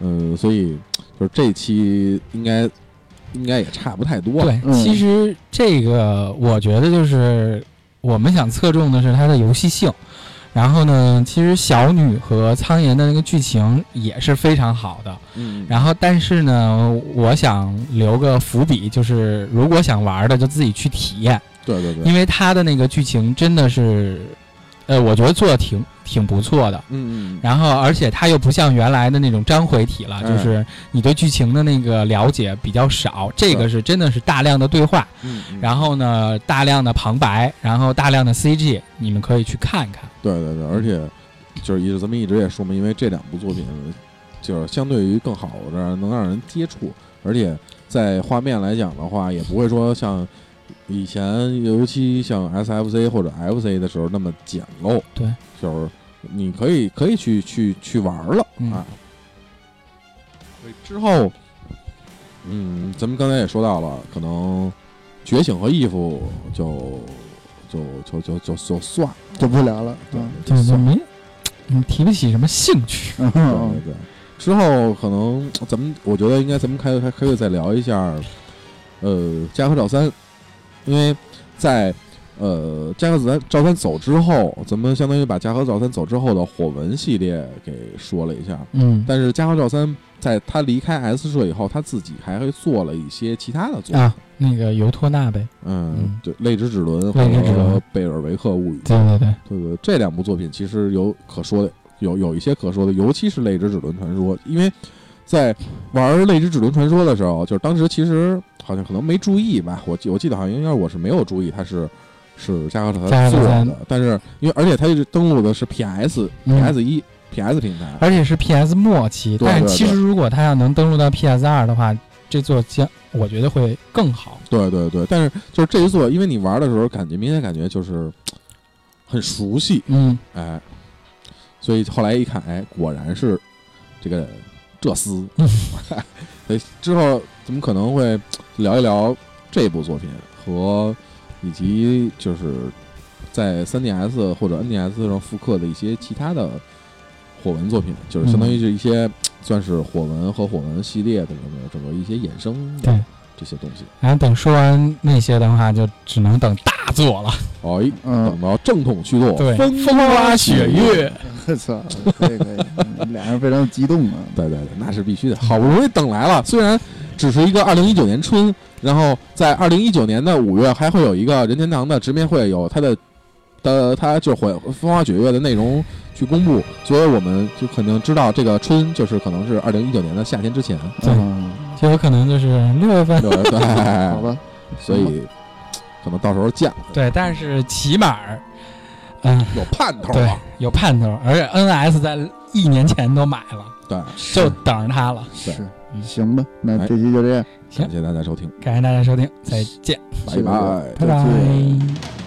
嗯，所以就是这期应该应该也差不太多了。对，嗯其实这个我觉得就是我们想侧重的是它的游戏性，然后呢，其实小女和苍岩的那个剧情也是非常好的，嗯，然后但是呢，我想留个伏笔，就是如果想玩的就自己去体验，对对对，因为它的那个剧情真的是，呃，我觉得做的挺挺不错的。嗯嗯然后，而且它又不像原来的那种章回体了，哎就是你对剧情的那个了解比较少。这个是真的是大量的对话，嗯，嗯然后呢，大量的旁白，然后大量的 CG，你们可以去看看。对对对，而且就是一直咱们一直也说嘛，因为这两部作品就是相对于更好的能让人接触，而且在画面来讲的话，也不会说像以前尤其像 SFC 或者 FC 的时候那么简陋。对，就是你可以可以去去去玩了、嗯啊。所以之后，嗯，咱们刚才也说到了，可能觉醒和义父就就就就就就算了。就不聊了。对嗯，就算了没，你，提不起什么兴趣。嗯对对对。之后可能咱们，我觉得应该咱们开开可以再聊一下，呃，加贺照三，因为在呃加贺照照三走之后，咱们相当于把加贺赵三走之后的火纹系列给说了一下。嗯，但是加贺赵三在他离开 S 社以后，他自己还会做了一些其他的作品，啊，那个尤托纳呗。嗯嗯，对，泪之齿轮和贝尔维克物语，对对对，对对，这两部作品其实有可说的，有有一些可说的，尤其是《泪之齿轮传说》，因为在玩《泪之指轮传说》的时候，就是当时其实好像可能没注意吧，我记我记得好像应该我是没有注意它是是加贺他做的，但是因为而且它是登录的是 PS、嗯。PS 一、PS 平台，而且是 PS 末期，对对但是其实如果它要能登录到 PS 二的话，这座将我觉得会更好。对对对，但是就是这一座，因为你玩的时候感觉明显感觉就是 (tsk) 很熟悉，嗯，哎，所以后来一看，哎，果然是这个这厮。所以之后咱们可能会聊一聊这部作品和以及就是在 3DS 或者 NDS 上复刻的一些其他的火纹作品，就是相当于是一些算是火纹和火纹系列的这么这么一些衍生的对。这些东西。然后等说完那些的话，就只能等大作了。哎，嗯等，到正统续作，对，风风花雪月，(laughs) 我操，可以可以，嗯 (laughs) 俩人非常激动啊。对对对，那是必须的。好不容易等来了，虽然只是一个二零一九年春，然后在二零一九年的五月还会有一个任天堂的直面会，有它的的它就会风花雪月的内容去公布，所以我们就肯定知道这个春就是可能是二零一九年的夏天之前，对嗯，就有可能就是六月份。六月份，(laughs) 好吧，所以可能到时候见对，但是起码儿，嗯，有盼头对啊，，有盼头，而且 NS 在一年前都买了，对，就等着它了。是嗯行吧，那哎这期就这样。感谢大家收听，感谢大家收听，再见，拜拜。拜拜。